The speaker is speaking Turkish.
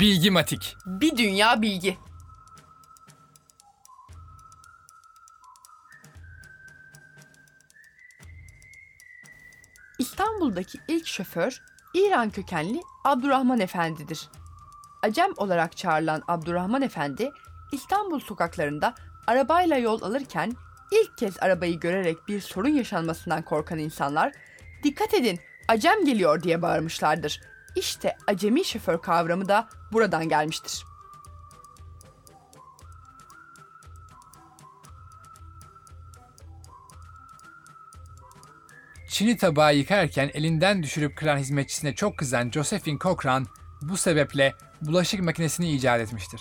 Bilgimatik. Bir dünya bilgi. İstanbul'daki ilk şoför İran kökenli Abdurrahman Efendi'dir. Acem olarak çağrılan Abdurrahman Efendi, İstanbul sokaklarında arabayla yol alırken ilk kez arabayı görerek bir sorun yaşanmasından korkan insanlar "Dikkat edin, Acem geliyor." diye bağırmışlardır. İşte acemi şoför kavramı da buradan gelmiştir. Çin'i tabağı yıkarken elinden düşürüp kıran hizmetçisine çok kızan Josephine Cochran bu sebeple bulaşık makinesini icat etmiştir.